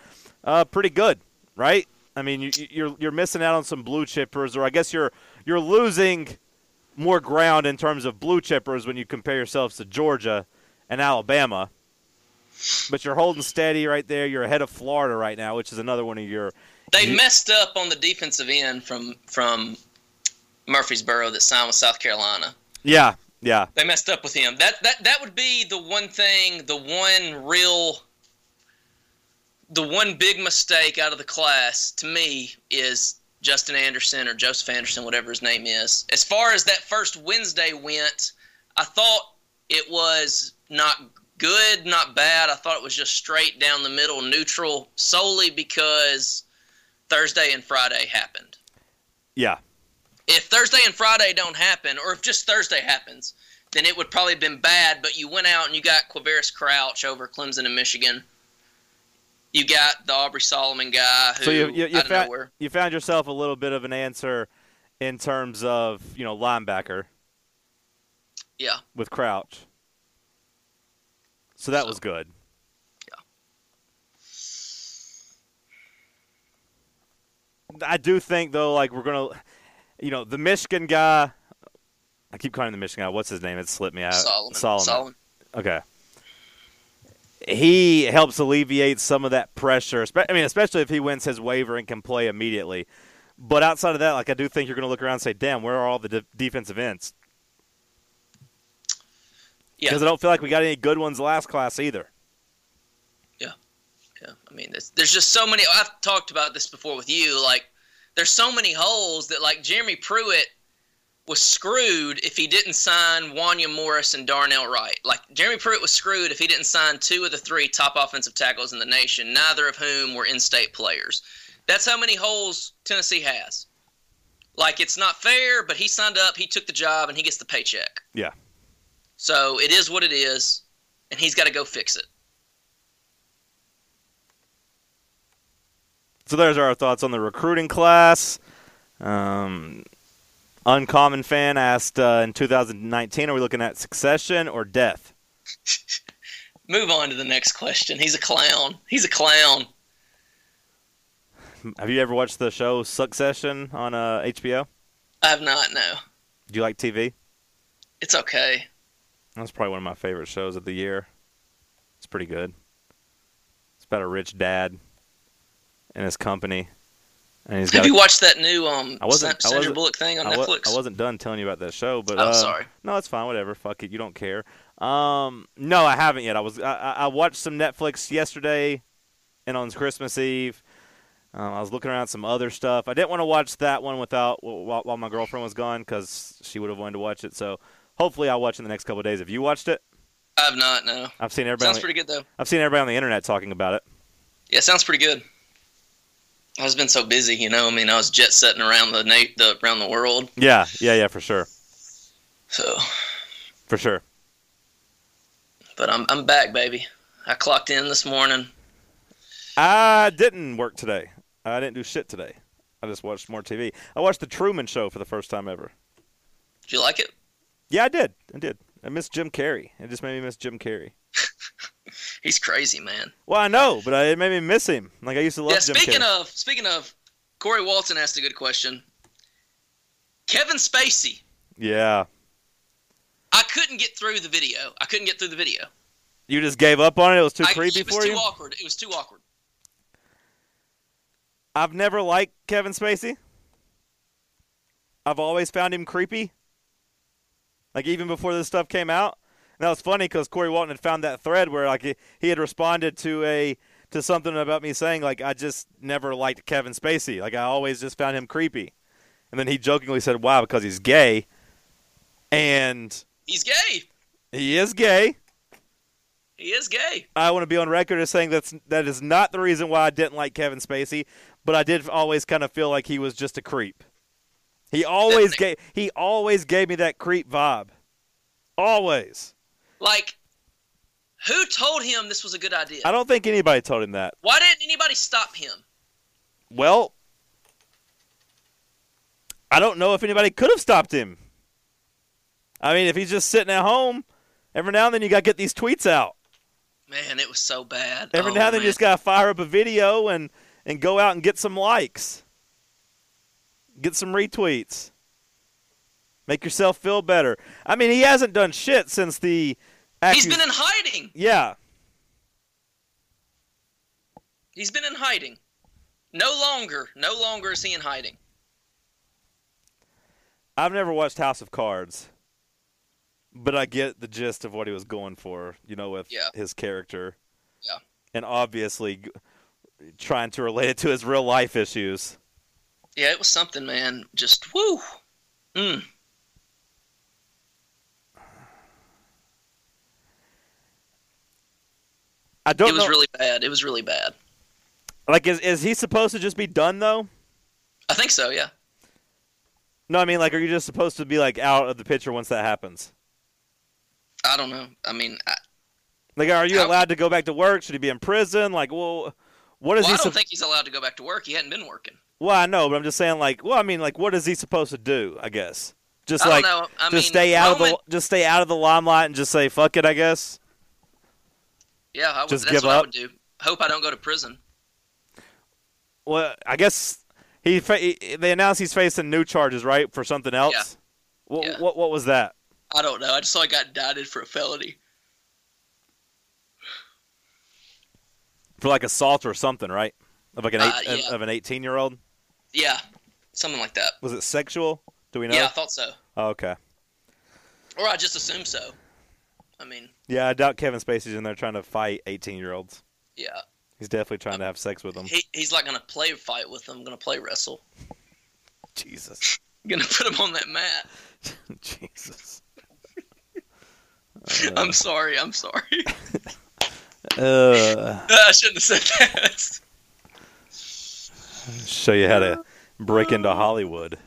uh, pretty good, right? I mean, you, you're you're missing out on some blue chippers, or I guess you're you're losing more ground in terms of blue chippers when you compare yourselves to Georgia and Alabama. But you're holding steady right there. You're ahead of Florida right now, which is another one of your. They messed up on the defensive end from from Murfreesboro that signed with South Carolina. Yeah, yeah, They messed up with him. That that that would be the one thing, the one real the one big mistake out of the class to me is Justin Anderson or Joseph Anderson, whatever his name is. As far as that first Wednesday went, I thought it was not good, not bad. I thought it was just straight down the middle, neutral, solely because Thursday and Friday happened. yeah. If Thursday and Friday don't happen, or if just Thursday happens, then it would probably have been bad. But you went out and you got Quavaris Crouch over Clemson and Michigan. You got the Aubrey Solomon guy who So you you, you found you found yourself a little bit of an answer in terms of you know linebacker Yeah, with Crouch. So that So- was good. I do think though, like we're gonna, you know, the Michigan guy. I keep calling him the Michigan guy. What's his name? It slipped me out. Solomon. Solomon. Solomon. Okay. He helps alleviate some of that pressure. I mean, especially if he wins his waiver and can play immediately. But outside of that, like I do think you're going to look around and say, "Damn, where are all the de- defensive ends?" Yeah. Because I don't feel like we got any good ones last class either. Yeah, Yeah. I mean, there's, there's just so many. I've talked about this before with you. Like, there's so many holes that, like, Jeremy Pruitt was screwed if he didn't sign Wanya Morris and Darnell Wright. Like, Jeremy Pruitt was screwed if he didn't sign two of the three top offensive tackles in the nation, neither of whom were in state players. That's how many holes Tennessee has. Like, it's not fair, but he signed up, he took the job, and he gets the paycheck. Yeah. So it is what it is, and he's got to go fix it. So there's our thoughts on the recruiting class. Um, Uncommon fan asked uh, in 2019, are we looking at succession or death? Move on to the next question. He's a clown. He's a clown. Have you ever watched the show Succession on uh, HBO? I have not. No, Do you like TV? it's okay. That's probably one of my favorite shows of the year. It's pretty good. It's about a rich dad and his company, and he's got. Have you watched that new um I wasn't- Sa- I Sandra wasn't- Bullock thing on I, Netflix? I wasn't done telling you about that show, but Oh, uh, sorry. No, it's fine. Whatever. Fuck it. You don't care. Um, no, I haven't yet. I was. I, I I watched some Netflix yesterday, and on Christmas Eve. Um, I was looking around some other stuff. I didn't want to watch that one without while, while my girlfriend was gone because she would have wanted to watch it. So hopefully I'll watch in the next couple of days. Have you watched it? I have not. No. I've seen everybody. Sounds the, pretty good though. I've seen everybody on the internet talking about it. Yeah, sounds pretty good. I was been so busy, you know. I mean, I was jet setting around the na- the around the world. Yeah, yeah, yeah, for sure, So, for sure. but I'm I'm back, baby. I clocked in this morning. I didn't work today. I didn't do shit today. I just watched more TV. I watched the Truman Show for the first time ever. Did you like it? Yeah, I did. I did. I missed Jim Carrey. It just made me miss Jim Carrey. He's crazy, man. Well, I know, but I, it made me miss him. Like I used to love yeah. Jim Speaking Carrey. of speaking of, Corey Walton asked a good question. Kevin Spacey. yeah, I couldn't get through the video. I couldn't get through the video. you just gave up on it. It was too I, creepy it was for too you. awkward. It was too awkward. I've never liked Kevin Spacey. I've always found him creepy. Like even before this stuff came out, that was funny because Corey Walton had found that thread where like he, he had responded to a to something about me saying like I just never liked Kevin Spacey. Like I always just found him creepy. And then he jokingly said, "Wow, because he's gay." And He's gay. he is gay. He is gay. I want to be on record as saying that's that is not the reason why I didn't like Kevin Spacey, but I did always kind of feel like he was just a creep. He always gave he always gave me that creep vibe. Always. Like, who told him this was a good idea? I don't think anybody told him that. Why didn't anybody stop him? Well, I don't know if anybody could have stopped him. I mean, if he's just sitting at home, every now and then you got to get these tweets out. Man, it was so bad. Every Oh, now and then man. you just got to fire up a video and, and go out and get some likes. Get some retweets. Make yourself feel better. I mean, he hasn't done shit since the. He's been in hiding. Yeah. He's been in hiding. No longer, no longer is he in hiding. I've never watched House of Cards, but I get the gist of what he was going for, you know, with Yeah. his character. Yeah. And obviously trying to relate it to his real life issues. Yeah, it was something, man. Just whoo. Mm. I don't It was know. really bad. It was really bad. like, is, is he supposed to just be done, though? I think so. Yeah. No, I mean, like, are you just supposed to be, like, out of the picture once that happens? I don't know. I mean, I, Like, are you How- allowed to go back to work? Should he be in prison? Like, well, what is well, he? I don't sup- think he's allowed to go back to work. He hadn't been working. Well, I know, but I'm just saying, like, well, I mean, like, what is he supposed to do? I guess just I like. I just mean, stay out Roman, of the just stay out of the limelight and just say fuck it. I guess. Yeah, I would, just that's give what I would do. Hope I don't go to prison. Well, I guess he, fa- he they announced he's facing new charges, right, for something else. What, Yeah. what what was that? I don't know. I just saw he got indicted for a felony. For like assault or something, right? Of like an Uh, eight, yeah. of an eighteen year old. Yeah, something like that. Was it sexual? Do we know? Yeah, I thought so. Oh, okay. Or I just assume so. I mean, Yeah, I doubt Kevin Spacey's in there trying to fight eighteen year olds. yeah. He's definitely trying to have sex with them. He, he's like gonna play fight with them. Gonna play wrestle. Jesus. Gonna put him on that mat. Jesus. I'm sorry. I'm sorry. Uh, I shouldn't have said that. Show you how to break into Hollywood.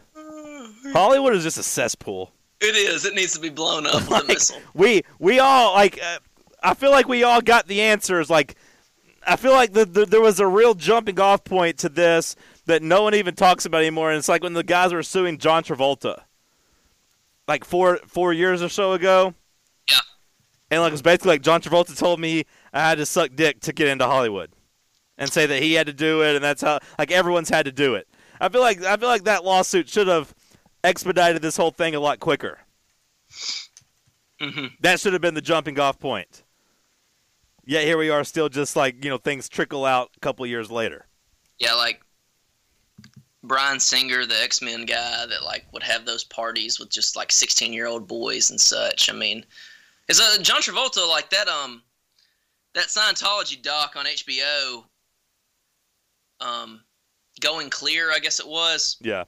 Hollywood is just a cesspool. It is. It needs to be blown up with a missile. We we all like. Uh, I feel like we all got the answers. Like, I feel like the, the, there was a real jumping off point to this that no one even talks about anymore. And it's like when the guys were suing John Travolta, like four four years or so ago. Yeah. And like it's basically like John Travolta told me I had to suck dick to get into Hollywood, and say that he had to do it, and that's how like everyone's had to do it. I feel like I feel like that lawsuit should have expedited this whole thing a lot quicker. hmm That should have been the jumping off point. Yet here we are, still just like you know things trickle out a couple years later. Yeah, like Bryan Singer, the X Men guy that like would have those parties with just like sixteen year old boys and such. I mean, is uh, John Travolta like that? Um, that Scientology doc on HBO. Um, going clear, I guess it was. Yeah,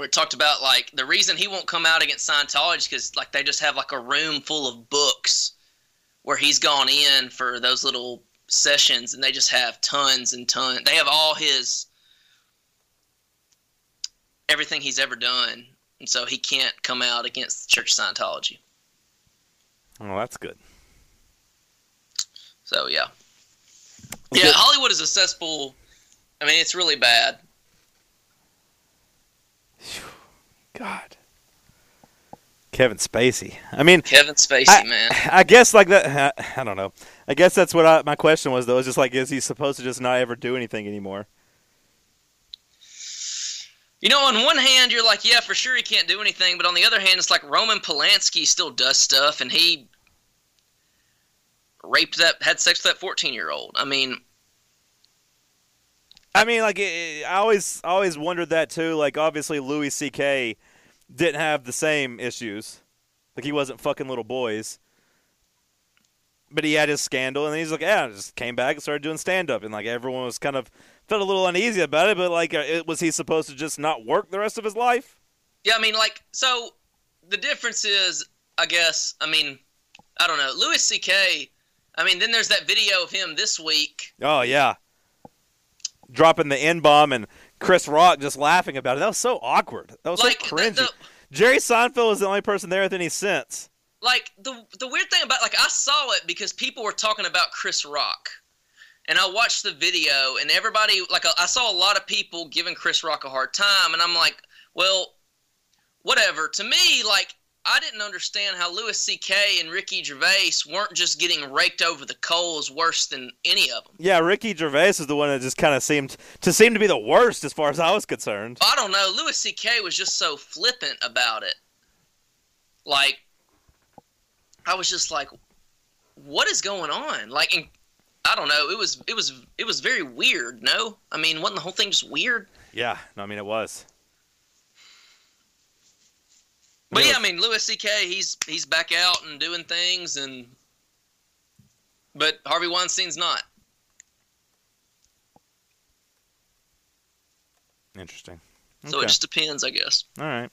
where it talked about like the reason he won't come out against Scientology because like they just have like a room full of books where he's gone in for those little sessions and they just have tons and tons. They have all his everything he's ever done, and so he can't come out against the Church of Scientology. Well, that's good. So yeah, yeah. Hollywood is a cesspool. I mean, it's really bad. God, Kevin Spacey. I mean, Kevin Spacey, I, man. I guess like that. I don't know. I guess that's what I, my question was though. Is just like, is he supposed to just not ever do anything anymore? You know, on one hand, you're like, yeah, for sure he can't do anything, but on the other hand, it's like Roman Polanski still does stuff, and he raped that, had sex with that 14 year old. I mean, I mean, like it, I always always wondered that too. Like obviously Louis C.K. didn't have the same issues. Like he wasn't fucking little boys. but he had his scandal, and he's like, yeah, I just came back and started doing stand up, and like everyone was kind of felt a little uneasy about it, but like, uh, it, was he supposed to just not work the rest of his life? Yeah, I mean, like, so the difference is, I guess, I mean, I don't know, Louis C.K. I mean, then there's that video of him this week. Oh yeah, dropping the n bomb and Chris Rock just laughing about it. That was so awkward. That was Like, so the- cringy. the- Jerry Seinfeld was the only person there with any sense. like the the weird thing about like I saw it because people were talking about Chris Rock, and I watched the video and everybody like I saw a lot of people giving Chris Rock a hard time, and I'm like, well, whatever. To me, like I didn't understand how Louis C.K. and Ricky Gervais weren't just getting raked over the coals worse than any of them. Yeah, Ricky Gervais is the one that just kind of seemed to seem to be the worst as far as I was concerned. I don't know. Louis C.K. was just so flippant about it. Like, I was just like, "What is going on?" Like, and, I don't know. It was it was it was very weird. No, I mean, wasn't the whole thing just weird? Yeah, no, I mean it was. But Yeah. yeah, I mean, Louis C.K. He's he's back out and doing things, and but Harvey Weinstein's not. Interesting. So Okay. it just depends, I guess. All right.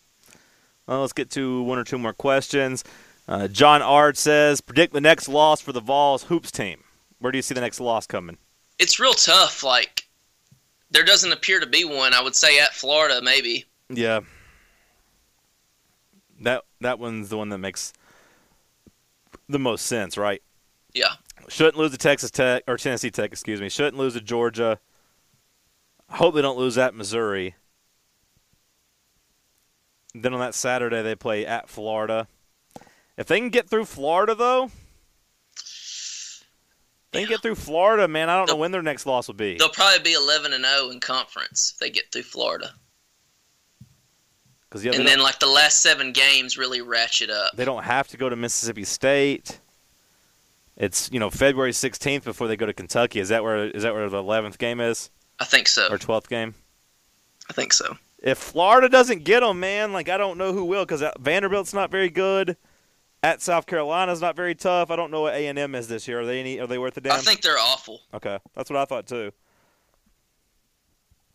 Well, let's get to one or two more questions. Uh, John Ard says, predict the next loss for the Vols hoops team. Where do you see the next loss coming? It's real tough. Like, there doesn't appear to be one. I would say at Florida, maybe. Yeah. That that one's the one that makes the most sense, right? Yeah. Shouldn't lose to Texas Tech or Tennessee Tech, excuse me. Shouldn't lose to Georgia. I hope they don't lose at Missouri. Then on that Saturday they play at Florida. If they can get through Florida though, they can get through Florida, man. I don't know They'll- when their next loss will be. They'll probably be 11 and 0 in conference if they get through Florida. Yeah, they, and then like the last 7 games really ratchet up. they don't have to go to Mississippi State. It's you know February sixteenth before they go to Kentucky. Is that where is that where the eleventh game is I think so. or twelfth game? I think so. if Florida doesn't get them, man, like I don't know who will because uh, Vanderbilt's not very good. At South Carolina's not very tough. I don't know what A and M is this year. Are they any? Are they worth a damn? I think they're awful. okay, that's what I thought too.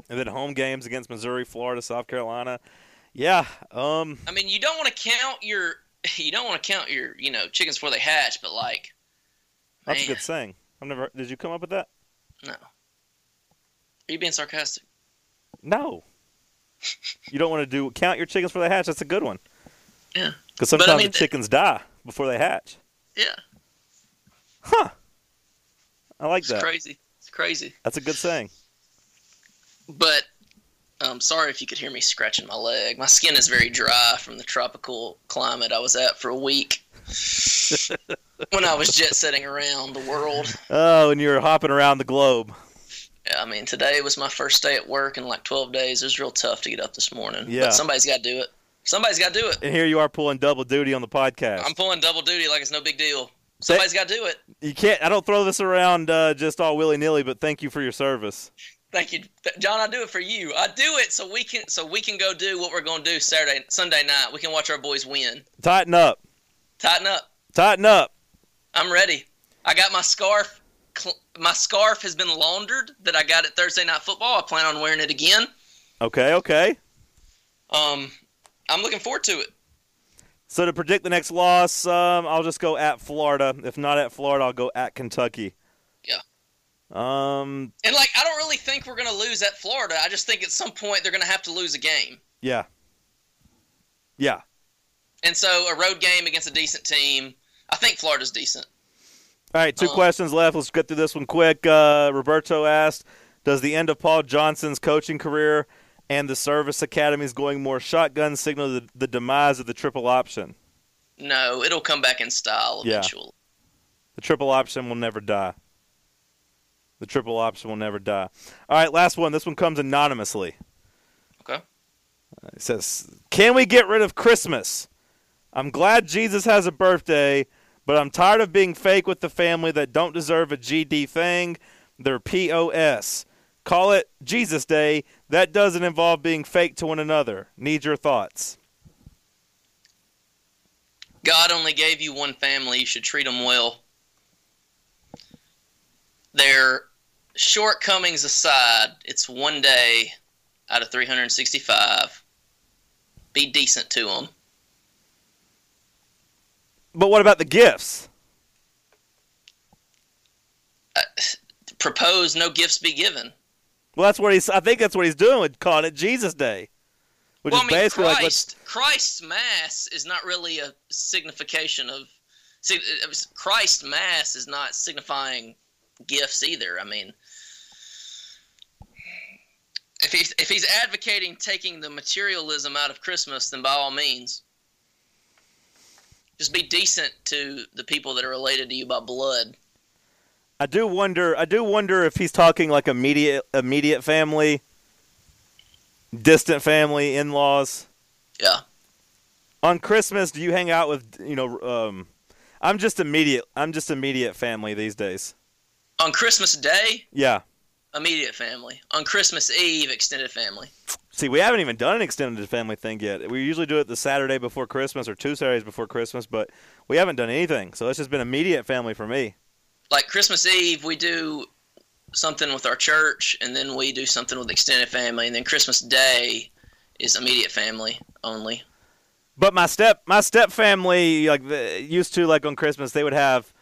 And then home games against Missouri, Florida, South Carolina. Yeah, um, I mean, you don't want to count your you don't want to count your, you know, chickens before they hatch, but like that's a good saying. I've never. Did you come up with that? no. Are you being sarcastic? No. you don't want to do count your chickens before they hatch. That's a good one. Yeah. Because But I sometimes mean, the chickens die before they hatch. Yeah. Huh. I like that. It's that. crazy. It's crazy. That's a good saying. But I'm sorry if you could hear me scratching my leg. My skin is very dry from the tropical climate I was at for a week when I was jet setting around the world. Oh, and you're hopping around the globe. Yeah, I mean, today was my first day at work in like 12 days. It was real tough to get up this morning. Yeah. But somebody's got to do it. Somebody's got to do it. And here you are pulling double duty on the podcast. I'm pulling double duty like it's no big deal. Somebody's got to do it. you can't. I don't throw this around uh, just all willy nilly, but thank you for your service. Thank you, John. I do it for you. I do it so we can so we can go do what we're going to do Saturday, Sunday night. We can watch our boys win. Tighten up. Tighten up. Tighten up. I'm ready. I got my scarf. My scarf has been laundered that I got at Thursday Night Football. I plan on wearing it again. Okay. Okay. Um, I'm looking forward to it. So to predict the next loss, um, I'll just go at Florida. If not at Florida, I'll go at Kentucky. Yeah. Um. And like, I don't really think we're gonna lose at Florida. I just think at some point they're gonna have to lose a game. Yeah. Yeah. And so a road game against a decent team. I think Florida's decent. All right, two Um, questions left. Let's get through this one quick. Uh, Roberto asked, "Does the end of Paul Johnson's coaching career and the service academies going more shotgun signal the, the demise of the triple option? No, it'll come back in style Yeah. eventually. The triple option will never die. The triple option will never die." All right, last one. This one comes anonymously. Okay. Uh, it says, "Can we get rid of Christmas? I'm glad Jesus has a birthday, but I'm tired of being fake with the family that don't deserve a GD thing. They're POS. Call it Jesus Day. That doesn't involve being fake to one another. Need your thoughts." God only gave you one family. You should treat them well. their shortcomings aside, it's one day out of 365. Be decent to them. But what about the gifts? Uh, propose no gifts be given. Well, that's what he's. I think that's what he's doing with calling it Jesus Day, which well, is I mean, basically like Christ, Christ's Mass is not really a signification of. See, Christ Mass is not signifying gifts either. I mean, if he's if he's advocating taking the materialism out of Christmas, then by all means, just be decent to the people that are related to you by blood. I do wonder. I do wonder if he's talking like immediate, immediate family, distant family, in-laws. Yeah. On Christmas, do you hang out with you know? Um, I'm just immediate. I'm just immediate family these days. On Christmas Day, Yeah. Immediate family. On Christmas Eve, extended family. See, we haven't even done an extended family thing yet. We usually do it the Saturday before Christmas or two Saturdays before Christmas, but we haven't done anything. So it's just been immediate family for me. Like Christmas Eve, we do something with our church, and then we do something with extended family, and then Christmas Day is immediate family only. But my step my step family like the, used to like on Christmas they would have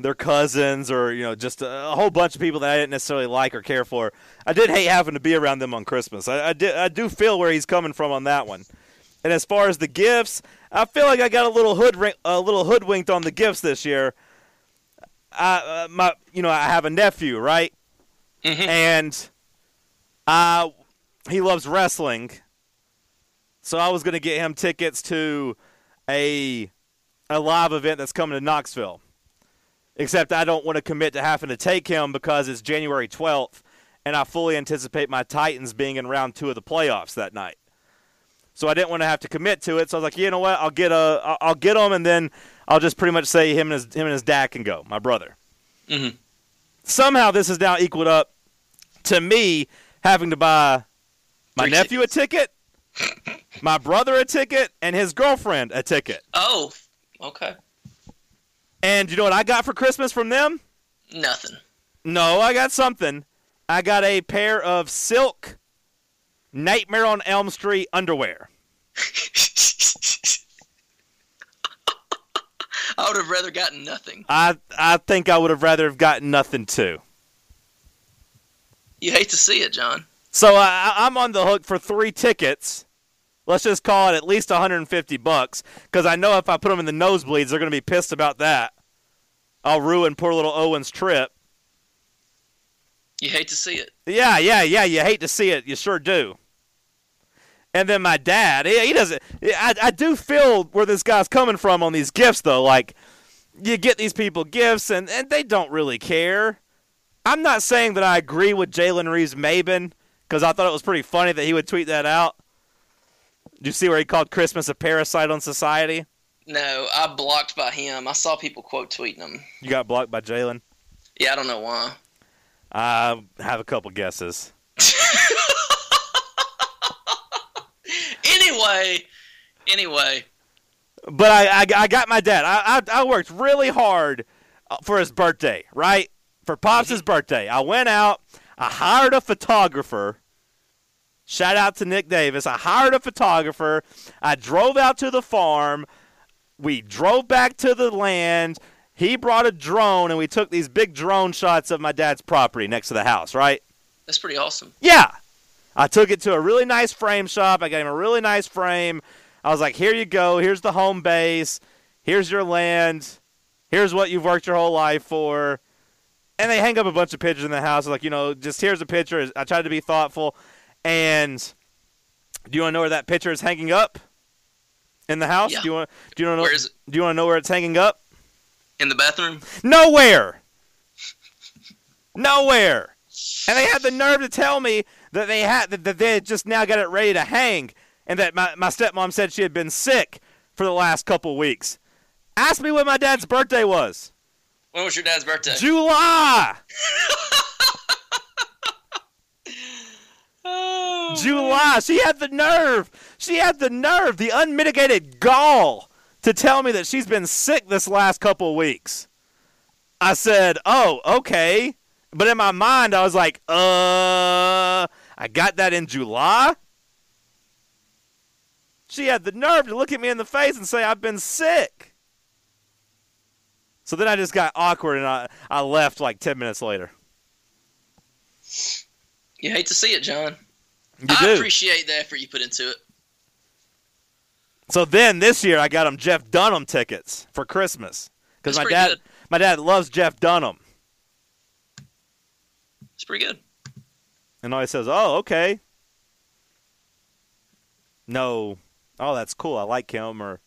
their cousins or you know just a, a whole bunch of people that I didn't necessarily like or care for. I did hate having to be around them on Christmas. I, I did I do feel where he's coming from on that one. And as far as the gifts, I feel like I got a little hood a little hoodwinked on the gifts this year. I uh, my you know I have a nephew right, Mhm. and uh he loves wrestling. So I was going to get him tickets to a a live event that's coming to Knoxville. Except I don't want to commit to having to take him because it's January 12th and I fully anticipate my Titans being in round 2 of the playoffs that night. So I didn't want to have to commit to it. So I was like, "You know what? I'll get a I'll- get him and then I'll just pretty much say him and his him and his dad can go, my brother." Mhm. Somehow this is now equaled up to me having to buy my Three nephew a ticket, my brother a ticket, and his girlfriend a ticket. Oh, okay. And you know what I got for Christmas from them? Nothing. No, I got something. I got a pair of silk Nightmare on Elm Street underwear. I would have rather gotten nothing. I I think I would have rather have gotten nothing too. You hate to see it, John. So I, I'm on the hook for three tickets. Let's just call it at least 150 bucks, because I know if I put them in the nosebleeds, they're going to be pissed about that. I'll ruin poor little Owen's trip. You hate to see it. Yeah, yeah, yeah. You hate to see it. You sure do. And then my dad, he, he doesn't. I, I do feel where this guy's coming from on these gifts, though. Like, you get these people gifts, and, and they don't really care. I'm not saying that I agree with Jalen Reeves-Maybin, because I thought it was pretty funny that he would tweet that out. Did you see where he called Christmas a parasite on society? No, I blocked by him. I saw people quote tweeting him. You got blocked by Jalen? Yeah, I don't know why. I have a couple guesses. Anyway, anyway, But I, I, I got my dad. I, I, I worked really hard uh, for his birthday, right? For Pops' birthday. I went out, I hired a photographer. Shout out to Nick Davis. I hired a photographer. I drove out to the farm. We drove back to the land. He brought a drone, and we took these big drone shots of my dad's property next to the house, right? that's pretty awesome. Yeah. I took it to a really nice frame shop. I got him a really nice frame. I was like, here you go. Here's the home base. Here's your land. Here's what you've worked your whole life for. And they hang up a bunch of pictures in the house. Like, you know, just here's a picture. I tried to be thoughtful. And do you want to know where that picture is hanging up in the house? Yeah. Do you want? Do you want to know? Where is it? Do you want to know where it's hanging up? In the bathroom? Nowhere. Nowhere. And they had the nerve to tell me that they had that, they had just now got it ready to hang, and that my, my stepmom said she had been sick for the last couple weeks. Ask me when my dad's birthday was. When was your dad's birthday? July. July. She had the nerve. She had the nerve, the unmitigated gall to tell me that she's been sick this last couple weeks. I said, "Oh, okay." But in my mind, I was like, uh, I got that in July. She had the nerve to look at me in the face and say, I've been sick. So then I just got awkward and I, I left like 10 minutes later. You hate to see it, John. You I do. appreciate the effort you put into it. So then this year I got him Jeff Dunham tickets for Christmas because my dad good. my dad loves Jeff Dunham, It's pretty good. and always says, "Oh, okay." No, oh that's cool. I like him, or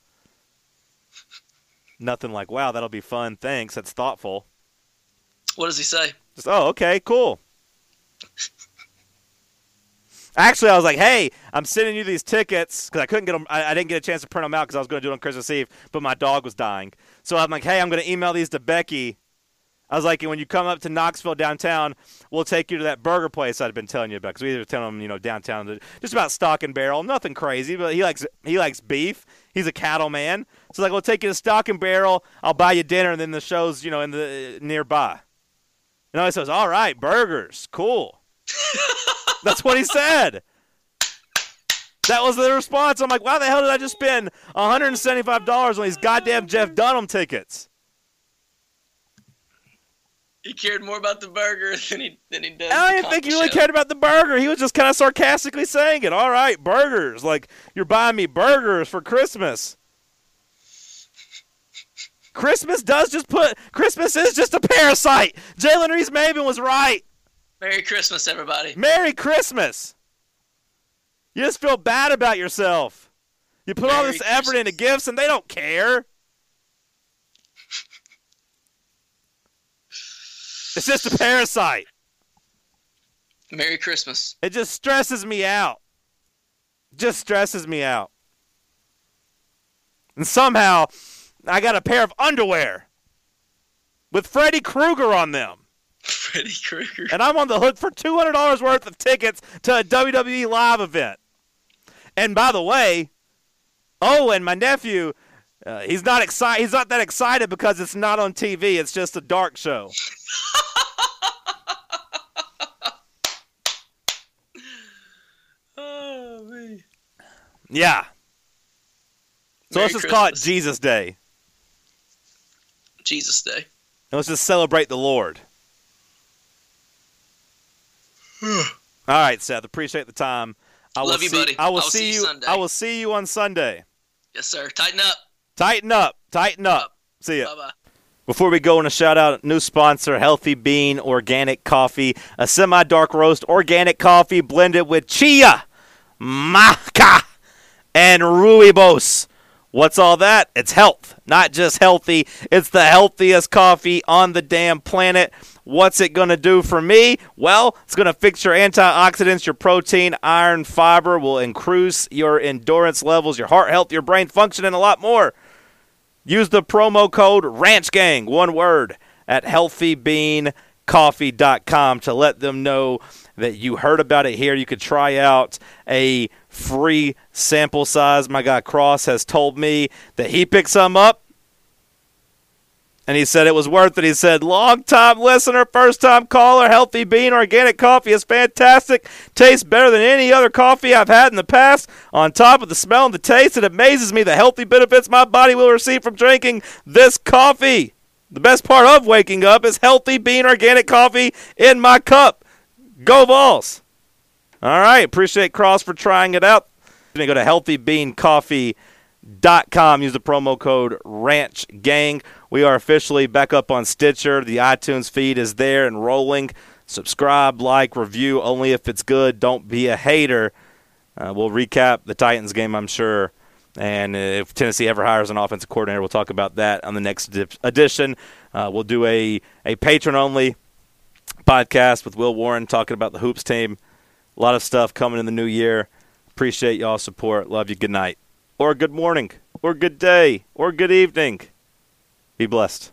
nothing like, "Wow, that'll be fun." Thanks, that's thoughtful. What does he say? Just, oh, okay, cool. Actually, I was like, "Hey, I'm sending you these tickets because I couldn't get them. I, I didn't get a chance to print them out because I was going to do it on Christmas Eve, but my dog was dying. So I'm like, "Hey, I'm going to email these to Becky." I was like, "When you come up to Knoxville downtown, we'll take you to that burger place I'd been telling you about because we were telling him, you know, downtown, just about Stock and Barrel, nothing crazy, but he likes he likes beef. He's a cattle man, so like, we'll take you to Stock and Barrel. I'll buy you dinner, and then the show's, you know, in the nearby." And I says, "All right, burgers, cool." That's what he said. That was the response. I'm like, why the hell did I just spend $175 on these goddamn Jeff Dunham tickets? He cared more about the burger than he than he does. I even think he really show. cared about the burger. He was just kind of sarcastically saying it. All right, burgers. Like, you're buying me burgers for Christmas. Christmas does just put. Christmas is just a parasite. Jalen Reeves-Maybin was right. Merry Christmas, everybody. Merry Christmas. You just feel bad about yourself. You put all Merry this effort into gifts and they don't care. It's just a parasite. Merry Christmas. It just stresses me out. Just stresses me out. And somehow, I got a pair of underwear with Freddy Krueger on them. Freddy Krueger. and I'm on the hook for two hundred dollars worth of tickets to a WWE live event. And by the way, Owen, my nephew, uh, he's not excited. He's not that excited because it's not on TV. It's just a dark show. Oh, me. Yeah. So Merry let's just call it Jesus Day, Jesus Day. and let's just celebrate the Lord. All right, Seth. Appreciate the time. I will Love you, see, buddy. I will I will see see you. Sunday. I will see you on Sunday. Yes, sir. Tighten up. Tighten up. Tighten up. See ya. Bye bye. Before we go, on a shout out new sponsor, Healthy Bean Organic Coffee, a semi dark roast organic coffee blended with chia, maca, and rooibos. What's all that? It's health, not just healthy. It's the healthiest coffee on the damn planet. What's it going to do for me? Well, it's going to fix your antioxidants, your protein, iron, fiber, will increase your endurance levels, your heart health, your brain function, and a lot more. Use the promo code RANCHGANG, one word, at healthybeancoffee.com to let them know that you heard about it here. You could try out a free sample size. My guy Cross has told me that he picked some up and he said it was worth it. He said, long time listener, first time caller, healthy bean organic coffee is fantastic. Tastes better than any other coffee I've had in the past. On top of the smell and the taste, it amazes me the healthy benefits my body will receive from drinking this coffee. The best part of waking up is healthy bean organic coffee in my cup. Go Vols! All right, appreciate Cross for trying it out. You're to go to healthybeancoffee.com. Use the promo code Ranch Gang. We are officially back up on Stitcher. The iTunes feed is there and rolling. Subscribe, like, review only if it's good. Don't be a hater. Uh, we'll recap the Titans game, I'm sure. And if Tennessee ever hires an offensive coordinator, we'll talk about that on the next edi- edition. Uh, we'll do a, a patron only podcast with Will Warren talking about the Hoops team. A lot of stuff coming in the new year. Appreciate y'all's support. Love you. Good night. Or good morning. Or good day. Or good evening. Be blessed.